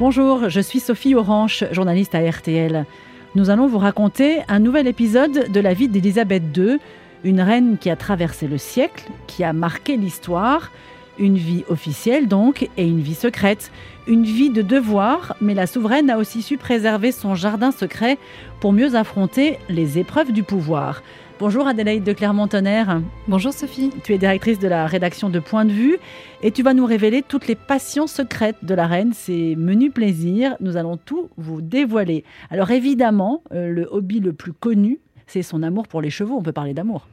Bonjour, je suis Sophie Orange, journaliste à RTL. Nous allons vous raconter un nouvel épisode de la vie d'Élisabeth II, une reine qui a traversé le siècle, qui a marqué l'histoire, une vie officielle donc et une vie secrète, une vie de devoir, mais la souveraine a aussi su préserver son jardin secret pour mieux affronter les épreuves du pouvoir. Bonjour Adélaïde de Clermont-Tonnerre. Bonjour Sophie. Tu es directrice de la rédaction de Point de vue et tu vas nous révéler toutes les passions secrètes de la reine, ses menus plaisirs. Nous allons tout vous dévoiler. Alors évidemment, euh, le hobby le plus connu, c'est son amour pour les chevaux. On peut parler d'amour.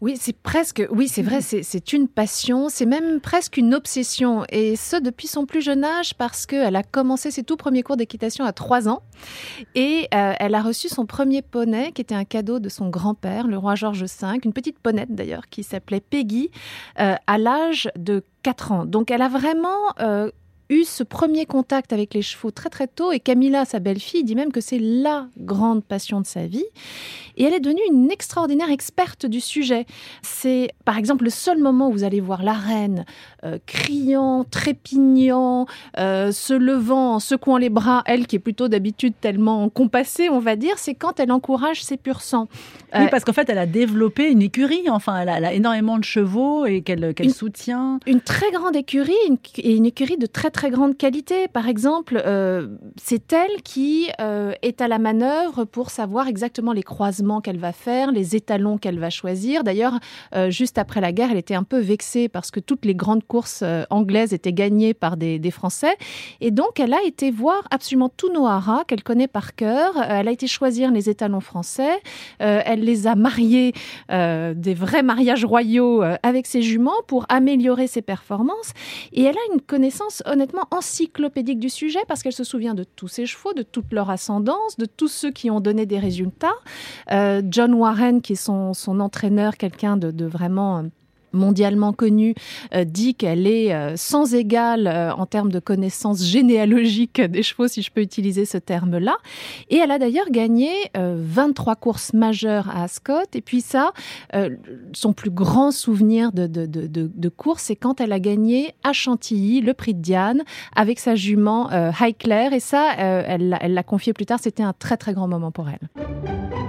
Oui, c'est presque, oui, c'est vrai, c'est une passion, c'est même presque une obsession, et ce depuis son plus jeune âge, parce qu'elle a commencé ses tout premiers cours d'équitation à 3 ans, et euh, elle a reçu son premier poney, qui était un cadeau de son grand-père, le roi George V, une petite ponette d'ailleurs, qui s'appelait Peggy, euh, à l'âge de 4 ans. Donc elle a vraiment... Euh, eu ce premier contact avec les chevaux très très tôt et Camilla, sa belle-fille, dit même que c'est la grande passion de sa vie et elle est devenue une extraordinaire experte du sujet. C'est par exemple le seul moment où vous allez voir la reine euh, criant, trépignant, euh, se levant, en secouant les bras, elle qui est plutôt d'habitude tellement compassée, on va dire, c'est quand elle encourage ses purs sangs. oui, euh, parce qu'en fait, elle a développé une écurie, enfin, elle a, énormément de chevaux et qu'elle soutient. Une très grande écurie et une écurie de très très grande qualité. Par exemple, c'est elle qui est à la manœuvre pour savoir exactement les croisements qu'elle va faire, les étalons qu'elle va choisir. D'ailleurs, juste après la guerre, elle était un peu vexée parce que toutes les grandes euh, anglaise était gagnée par des, Français. Et donc, elle a été voir absolument tous nos haras qu'elle connaît par cœur. Euh, elle a été choisir les étalons français. Euh, elle les a mariés, des vrais mariages royaux avec ses juments pour améliorer ses performances. Et elle a une connaissance honnêtement encyclopédique du sujet parce qu'elle se souvient de tous ses chevaux, de toute leur ascendance, de tous ceux qui ont donné des résultats. John Warren, qui est son, entraîneur, quelqu'un de, de vraiment mondialement connue, euh, dit qu'elle est euh, sans égale euh, en termes de connaissances généalogiques des chevaux, si je peux utiliser ce terme-là. Et elle a d'ailleurs gagné 23 courses majeures à Ascot. Et puis ça, son plus grand souvenir de, de, de, course, c'est quand elle a gagné à Chantilly le prix de Diane avec sa jument Highclere. Et ça, elle l'a confié plus tard, c'était un très très grand moment pour elle.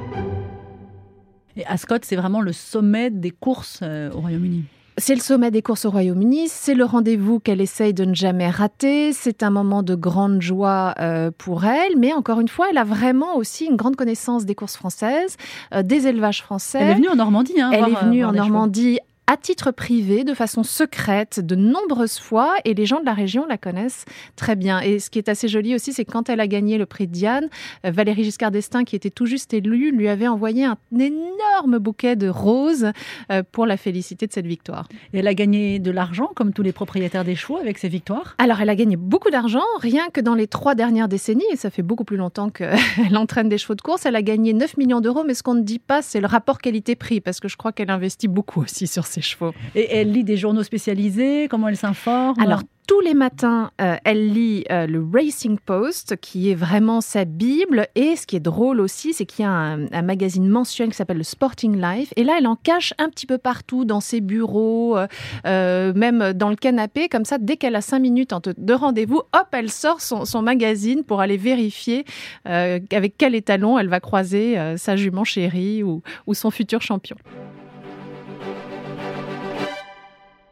Et Ascot, c'est vraiment le sommet des courses euh, au Royaume-Uni. C'est le sommet des courses au Royaume-Uni, c'est le rendez-vous qu'elle essaye de ne jamais rater, c'est un moment de grande joie euh, pour elle, mais encore une fois, elle a vraiment aussi une grande connaissance des courses françaises, euh, des élevages français. Elle est venue en Normandie. Hein, elle est venue en Normandie à titre privé, de façon secrète, de nombreuses fois, et les gens de la région la connaissent très bien. Et ce qui est assez joli aussi, c'est quand elle a gagné le prix Diane, euh, Valérie Giscard d'Estaing, qui était tout juste élue, lui avait envoyé un énorme bouquet de roses euh, pour la féliciter de cette victoire. Et elle a gagné de l'argent, comme tous les propriétaires des chevaux, avec ses victoires Alors, elle a gagné beaucoup d'argent, rien que dans les trois dernières décennies, et ça fait beaucoup plus longtemps qu'elle entraîne des chevaux de course. Elle a gagné 9 millions d'euros, mais ce qu'on ne dit pas, c'est le rapport qualité-prix, parce que je crois qu'elle investit beaucoup aussi sur chevaux. Et elle lit des journaux spécialisés Comment elle s'informe? Alors, tous les matins, euh, elle lit euh, le Racing Post, qui est vraiment sa Bible. Et ce qui est drôle aussi, c'est qu'il y a un, magazine mensuel qui s'appelle le Sporting Life. Et là, elle en cache un petit peu partout, dans ses bureaux, euh, même dans le canapé. Comme ça, dès qu'elle a cinq minutes de rendez-vous, hop, elle sort son, magazine pour aller vérifier avec quel étalon elle va croiser sa jument chérie ou son futur champion.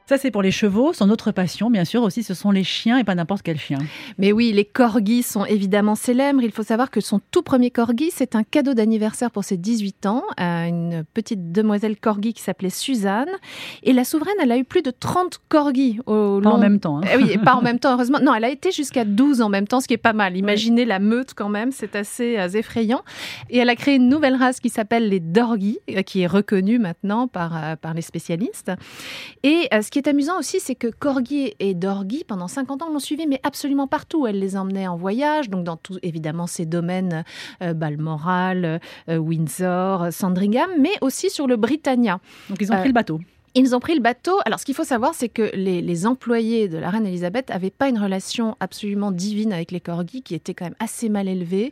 Ça, c'est pour les chevaux. Son autre passion, bien sûr, aussi, ce sont les chiens et pas n'importe quel chien. Mais oui, les corgis sont évidemment célèbres. Il faut savoir que son tout premier corgi, c'est un cadeau d'anniversaire pour ses 18 ans à une petite demoiselle corgi qui s'appelait Suzanne. Et la souveraine, elle a eu plus de 30 corgis au Pas en même temps. Hein. Eh oui, pas en même temps, heureusement. Non, elle a été jusqu'à 12 en même temps, ce qui est pas mal. Imaginez la meute quand même, c'est assez euh, effrayant. Et elle a créé une nouvelle race qui s'appelle les dorgis, euh, qui est reconnue maintenant par, euh, par les spécialistes. Et ce qui est amusant aussi, c'est que Corgi et Dorgi, pendant 50 ans, l'ont suivi, mais absolument partout. Elle les emmenait en voyage, donc dans tout, évidemment, ces domaines, euh, Balmoral, euh, Windsor, Sandringham, mais aussi sur le Britannia. Donc ils ont pris le bateau. Ils ont pris le bateau. Alors, ce qu'il faut savoir, c'est que les, employés de la reine Elisabeth n'avaient pas une relation absolument divine avec les corgis, qui étaient quand même assez mal élevés,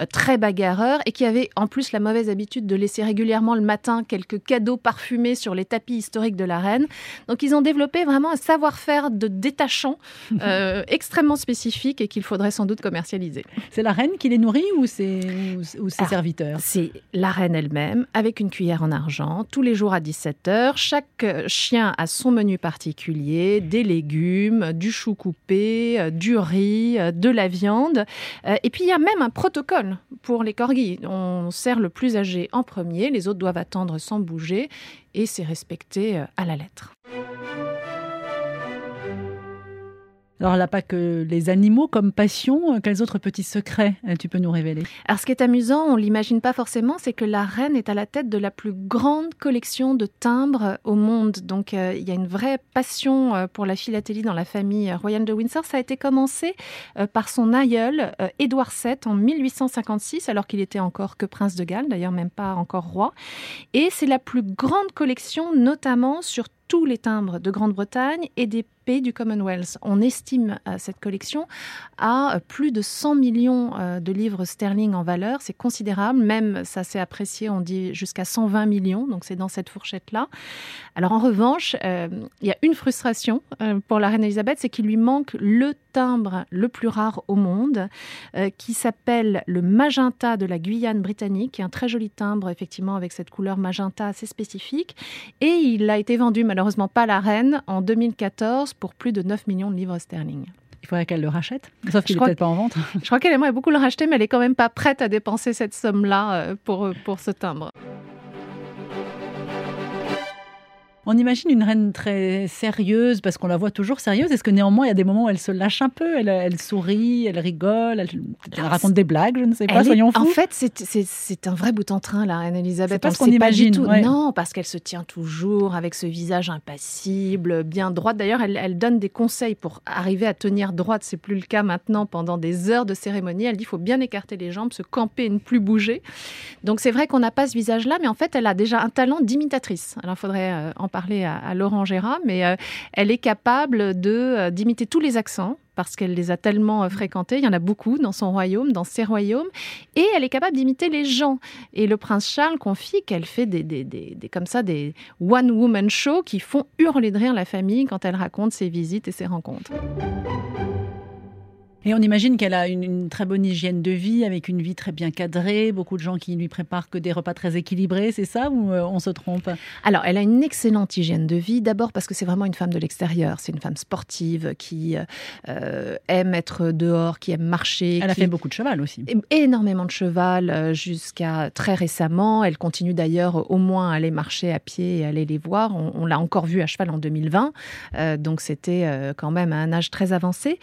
euh, très bagarreurs, et qui avaient en plus la mauvaise habitude de laisser régulièrement le matin quelques cadeaux parfumés sur les tapis historiques de la reine. Donc, ils ont développé vraiment un savoir-faire de détachant euh, extrêmement spécifique et qu'il faudrait sans doute commercialiser. C'est la reine qui les nourrit ou, ses serviteurs C'est la reine elle-même, avec une cuillère en argent, tous les jours à 17h. Chaque chien a son menu particulier, des légumes, du chou coupé, euh, du riz, euh, de la viande. Euh, et puis il y a même un protocole pour les corgis. On sert le plus âgé en premier, les autres doivent attendre sans bouger et c'est respecté à la lettre. Alors, elle n'a pas que les animaux comme passion. Quels autres petits secrets euh, tu peux nous révéler? Alors, ce qui est amusant, on l'imagine pas forcément, c'est que la reine est à la tête de la plus grande collection de timbres au monde. Donc, euh, il y a une vraie passion euh, pour la philatélie dans la famille royale de Windsor. Ça a été commencé par son aïeul, Édouard VII, en 1856, alors qu'il était encore que prince de Galles, d'ailleurs même pas encore roi. Et c'est la plus grande collection, notamment sur tous les timbres de Grande-Bretagne et des du Commonwealth. On estime euh, cette collection à euh, plus de 100 millions euh, de livres sterling en valeur. C'est considérable, même ça s'est apprécié, on dit jusqu'à 120 millions, donc c'est dans cette fourchette-là. Alors en revanche, il y a une frustration pour la reine Elisabeth, c'est qu'il lui manque le timbre le plus rare au monde, qui s'appelle le magenta de la Guyane britannique, un très joli timbre, effectivement, avec cette couleur magenta assez spécifique. Et il a été vendu malheureusement pas la reine en 2014 pour plus de 9 millions de livres sterling. Il faudrait qu'elle le rachète, sauf qu'il n'est peut-être pas en vente. Je crois qu'elle aimerait beaucoup le racheter, mais elle est quand même pas prête à dépenser cette somme-là euh, pour, pour ce timbre. On imagine une reine très sérieuse parce qu'on la voit toujours sérieuse. Est-ce que néanmoins il y a des moments où elle se lâche un peu, elle, sourit, elle rigole, elle, raconte des blagues, je ne sais pas, soyons fous. En fait, c'est un vrai bout en train, la reine Elisabeth. C'est pas ce qu'on imagine. Non, parce qu'elle se tient toujours avec ce visage impassible, bien droite. D'ailleurs, elle, elle, donne des conseils pour arriver à tenir droite. C'est plus le cas maintenant pendant des heures de cérémonie. Elle dit qu'il faut bien écarter les jambes, se camper et ne plus bouger. Donc c'est vrai qu'on n'a pas ce visage-là, mais en fait, elle a déjà un talent d'imitatrice. Alors il faudrait euh, en parler à, Laurent Gérard, mais euh, elle est capable euh, d'imiter tous les accents parce qu'elle les a tellement euh, fréquentés. Il y en a beaucoup dans son royaume, dans ses royaumes. Et elle est capable d'imiter les gens. Et le prince Charles confie qu'elle fait des, des, des, comme ça des one-woman shows qui font hurler de rire la famille quand elle raconte ses visites et ses rencontres. Et on imagine qu'elle a une, très bonne hygiène de vie, avec une vie très bien cadrée, beaucoup de gens qui lui préparent que des repas très équilibrés, c'est ça ou euh, on se trompe? Alors, elle a une excellente hygiène de vie, d'abord parce que c'est vraiment une femme de l'extérieur, c'est une femme sportive qui euh, aime être dehors, qui aime marcher. Elle a fait beaucoup de cheval aussi. Énormément de cheval euh, jusqu'à très récemment. Elle continue d'ailleurs au moins à aller marcher à pied et aller les voir. On, l'a encore vue à cheval en 2020, donc c'était quand même à un âge très avancé.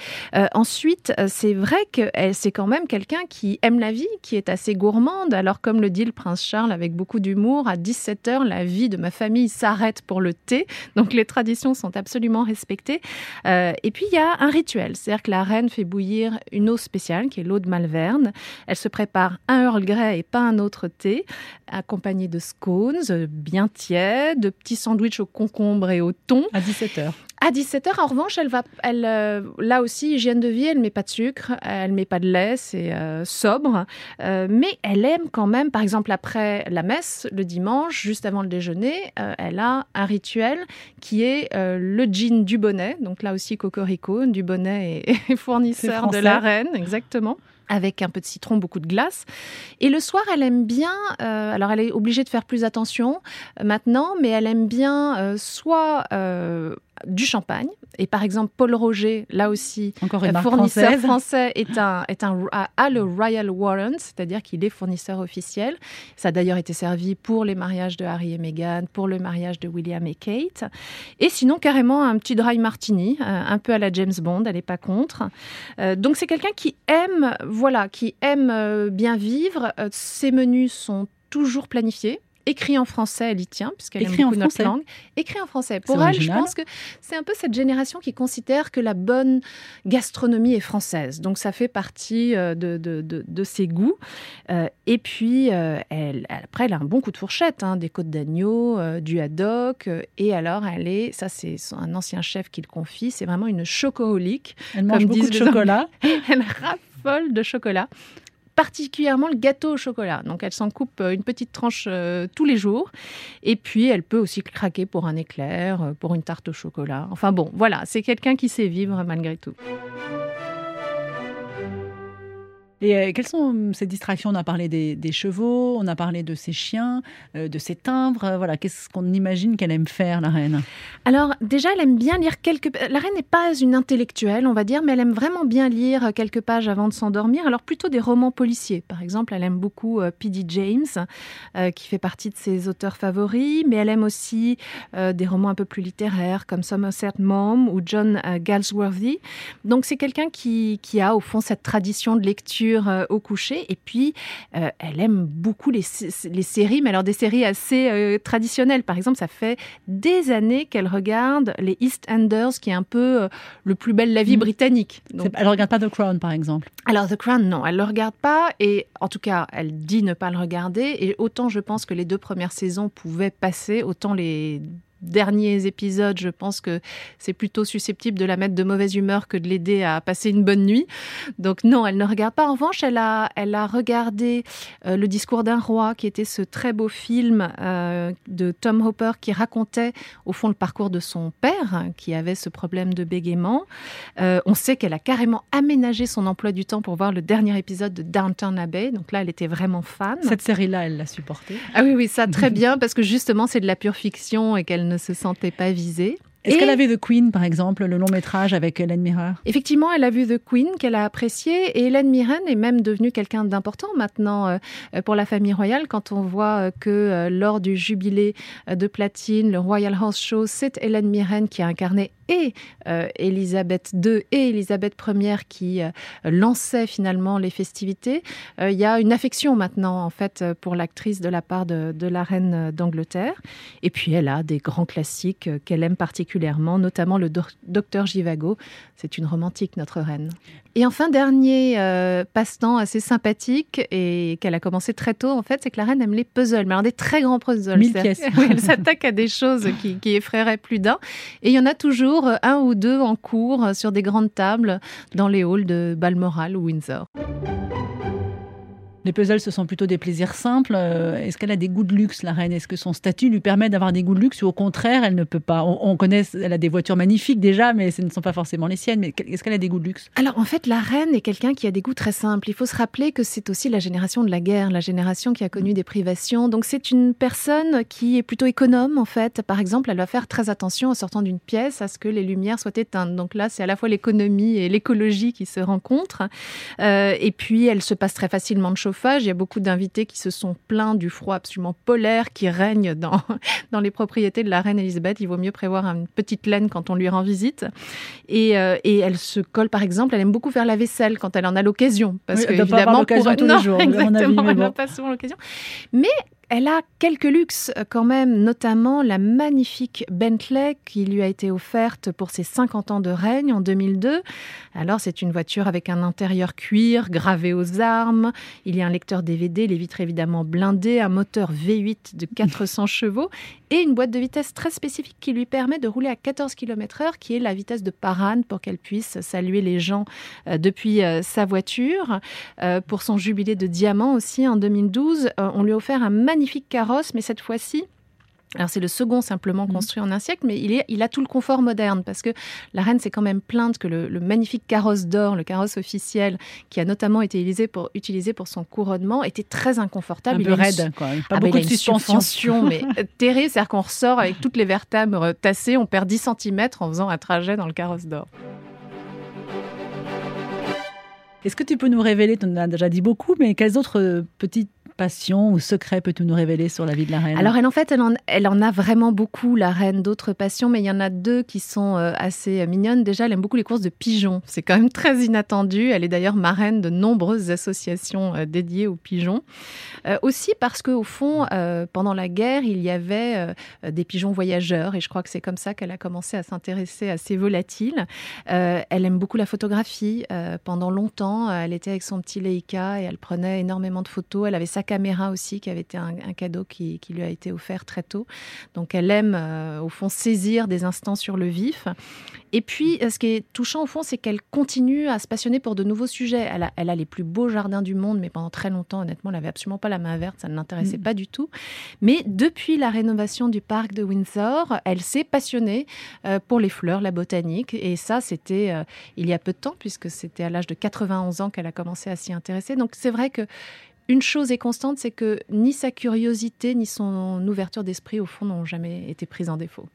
ensuite, euh, c'est vrai que c'est quand même quelqu'un qui aime la vie, qui est assez gourmande. Alors, comme le dit le prince Charles avec beaucoup d'humour, à 17h, la vie de ma famille s'arrête pour le thé. Donc, les traditions sont absolument respectées. Euh, et puis, il y a un rituel. C'est-à-dire que la reine fait bouillir une eau spéciale, qui est l'eau de Malverne. Elle se prépare un Earl Grey et pas un autre thé, accompagné de scones bien tièdes, de petits sandwichs au concombre et au thon. À 17h. À 17h, en revanche, elle va, elle, euh, là aussi, hygiène de vie, elle met pas de sucre, elle met pas de lait, c'est euh, sobre. Euh, mais elle aime quand même, par exemple, après la messe, le dimanche, juste avant le déjeuner, elle a un rituel qui est le gin du bonnet. Donc là aussi, Cocorico, du bonnet et fournisseur de la reine, exactement avec un peu de citron, beaucoup de glace. Et le soir, elle aime bien, euh, alors elle est obligée de faire plus attention euh, maintenant, mais elle aime bien euh, soit du champagne. Et par exemple, Paul Roger, là aussi, Encore une fournisseur français, est un, est un, a le Royal Warrant, c'est-à-dire qu'il est fournisseur officiel. Ça a d'ailleurs été servi pour les mariages de Harry et Meghan, pour le mariage de William et Kate. Et sinon, carrément, un petit dry martini, un peu à la James Bond, elle n'est pas contre. donc c'est quelqu'un qui aime voilà, qui aime euh, bien vivre. Euh, ses menus sont toujours planifiés. Écrit en français, elle y tient, puisqu'elle aime Écrit en beaucoup notre français langue. Écrit en français. Pour elle, je pense que c'est un peu cette génération qui considère que la bonne gastronomie est française. Donc ça fait partie euh, de, de, de- de ses goûts. Euh, et puis, euh, elle, après, elle a un bon coup de fourchette, hein, des côtes d'agneau, euh, du haddock. et alors, elle est, ça c'est un ancien chef qui le confie, c'est vraiment une chocoholique. Elle mange beaucoup de chocolat. Elle raffole de chocolat. Particulièrement le gâteau au chocolat. Donc elle s'en coupe euh, une petite tranche euh, tous les jours. Et puis elle peut aussi craquer pour un éclair, euh, pour une tarte au chocolat. Enfin bon, voilà, c'est quelqu'un qui sait vivre malgré tout. Et euh, quelles sont hum, ces distractions? On a parlé des, chevaux, on a parlé de ses chiens, euh, de ses timbres. euh, voilà, qu'est-ce qu'on imagine qu'elle aime faire, la reine? Alors déjà, elle aime bien lire quelques... La reine n'est pas une intellectuelle, on va dire, mais elle aime vraiment bien lire quelques pages avant de s'endormir. Alors plutôt des romans policiers. Par exemple, elle aime beaucoup P.D. James, qui fait partie de ses auteurs favoris, mais elle aime aussi des romans un peu plus littéraires, comme Somerset Maugham ou John Galsworthy. Donc c'est quelqu'un qui a au fond cette tradition de lecture euh, au coucher. Et puis, euh, elle aime beaucoup les, les séries, mais alors des séries assez euh, traditionnelles. Par exemple, ça fait des années qu'elle regarde les EastEnders, qui est un peu le plus belle la vie Mm. britannique. Donc, Elle regarde pas The Crown, par exemple. alors The Crown, non, elle le regarde pas et en tout cas, elle dit ne pas le regarder. Et autant je pense que les deux premières saisons pouvaient passer, autant les derniers épisodes, je pense que c'est plutôt susceptible de la mettre de mauvaise humeur que de l'aider à passer une bonne nuit. Donc non, elle ne regarde pas. En revanche, elle a, elle a regardé euh, Le discours d'un roi, qui était ce très beau film euh, de Tom Hopper qui racontait au fond le parcours de son père, hein, qui avait ce problème de bégaiement. Euh, on sait qu'elle a carrément aménagé son emploi du temps pour voir le dernier épisode de Downton Abbey. Donc là, elle était vraiment fan. Cette série-là, elle l'a supportée. Ah oui, oui, ça très bien, parce que justement, c'est de la pure fiction et qu'elle ne se sentait pas visée. Est-ce qu'elle avait The Queen, par exemple, le long métrage avec Helen Mirren? Effectivement, elle a vu The Queen qu'elle a apprécié et Hélène Mirren est même devenue quelqu'un d'important maintenant euh, pour la famille royale quand on voit euh, que euh, lors du jubilé de platine, le Royal Horse Show, c'est Hélène Mirren qui a incarné et euh, Elisabeth II et Elisabeth Ier qui euh, lançaient finalement les festivités. Euh, Il y a une affection maintenant en fait euh, pour l'actrice de la part de, de la reine d'Angleterre. Et puis elle a des grands classiques qu'elle aime particulièrement, notamment le Doc- Docteur Givago. C'est une romantique, notre reine. Et enfin, dernier passe-temps assez sympathique et qu'elle a commencé très tôt, en fait, c'est que la reine aime les puzzles, mais alors des très grands puzzles. Mille pièces. Elle s'attaque à des choses qui, qui effraieraient plus d'un. Et il y en a toujours euh, un ou deux en cours euh, sur des grandes tables dans les halls de Balmoral ou Windsor. Les puzzles, ce sont plutôt des plaisirs simples. Euh, Est-ce qu'elle a des goûts de luxe, la reine? Est-ce que son statut lui permet d'avoir des goûts de luxe ou au contraire, elle ne peut pas? On, on connaît, elle a des voitures magnifiques déjà, mais ce ne sont pas forcément les siennes. Mais est-ce qu'elle a des goûts de luxe? Alors en fait, la reine est quelqu'un qui a des goûts très simples. Il faut se rappeler que c'est aussi la génération de la guerre, la génération qui a connu des privations. Donc c'est une personne qui est plutôt économe en fait. Par exemple, elle va faire très attention en sortant d'une pièce à ce que les lumières soient éteintes. Donc là, c'est à la fois l'économie et l'écologie qui se rencontrent. Euh, et puis, elle se passe très facilement de chauffage. Il y a beaucoup d'invités qui se sont plaints du froid absolument polaire qui règne dans, dans les propriétés de la reine Elisabeth. Il vaut mieux prévoir une petite laine quand on lui rend visite. Et, euh, et elle se colle, par exemple, elle aime beaucoup faire la vaisselle quand elle en a l'occasion. Parce Oui, que, évidemment, pour- tous les Non, jours, mon avis, Exactement, elle n'a bon. pas souvent l'occasion. Mais elle a quelques luxes euh, quand même, notamment la magnifique Bentley qui lui a été offerte pour ses 50 ans de règne en 2002. Alors c'est une voiture avec un intérieur cuir gravé aux armes, il y a un lecteur DVD, les vitres évidemment blindées, un moteur V8 de 400 chevaux et une boîte de vitesse très spécifique qui lui permet de rouler à 14 km/h, qui est la vitesse de parade pour qu'elle puisse saluer les gens euh, depuis euh, sa voiture. Pour son jubilé de diamant aussi en 2012, euh, on lui a offert un magnifique carrosse, mais cette fois-ci, alors c'est le second simplement Mhm. construit en un siècle, mais il, est, il a tout le confort moderne parce que la reine s'est quand même plainte que le, le magnifique carrosse d'or, le carrosse officiel, qui a notamment été utilisé pour, utilisé pour son couronnement, était très Un inconfortable. peu Il une raide, quoi. Pas ah bah, beaucoup de une suspension. mais euh, terrible. C'est-à-dire qu'on ressort avec toutes les vertèbres tassées, on perd 10 cm en faisant un trajet dans le carrosse d'or. Est-ce que tu peux nous révéler, tu en as déjà dit beaucoup, mais quelles autres euh, petites passion ou secret peux-tu nous révéler sur la vie de la reine? Alors, elle, en fait, elle en, a vraiment beaucoup, la reine, d'autres passions, mais il y en a deux qui sont euh, assez mignonnes. Déjà, elle aime beaucoup les courses de pigeons. C'est quand même très inattendu. Elle est d'ailleurs marraine de nombreuses associations euh, dédiées aux pigeons. Euh, aussi parce qu'au fond, euh, pendant la guerre, il y avait euh, des pigeons voyageurs, et je crois que c'est comme ça qu'elle a commencé à s'intéresser à ces volatiles. Euh, elle aime beaucoup la photographie. Euh, pendant longtemps, elle était avec son petit Leica et elle prenait énormément de photos. Elle avait sa caméra aussi, qui avait été un, un cadeau qui, qui, lui a été offert très tôt. Donc elle aime, au fond, saisir des instants sur le vif. Et puis, ce qui est touchant au fond, c'est qu'elle continue à se passionner pour de nouveaux sujets. Elle a, elle a, les plus beaux jardins du monde, mais pendant très longtemps, honnêtement, elle n'avait absolument pas la main verte, ça ne l'intéressait mmh. pas du tout. Mais depuis la rénovation du parc de Windsor, elle s'est passionnée euh, pour les fleurs, la botanique. Et ça, c'était euh, il y a peu de temps, puisque c'était à l'âge de 91 ans qu'elle a commencé à s'y intéresser. Donc c'est vrai que une chose est constante, c'est que ni sa curiosité, ni son ouverture d'esprit, au fond, n'ont jamais été prises en défaut.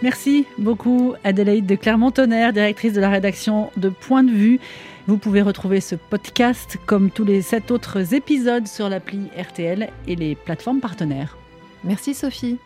Merci beaucoup Adélaïde de Clermont-Tonnerre, directrice de la rédaction de Point de vue. Vous pouvez retrouver ce podcast comme tous les sept autres épisodes sur l'appli RTL et les plateformes partenaires. Merci Sophie.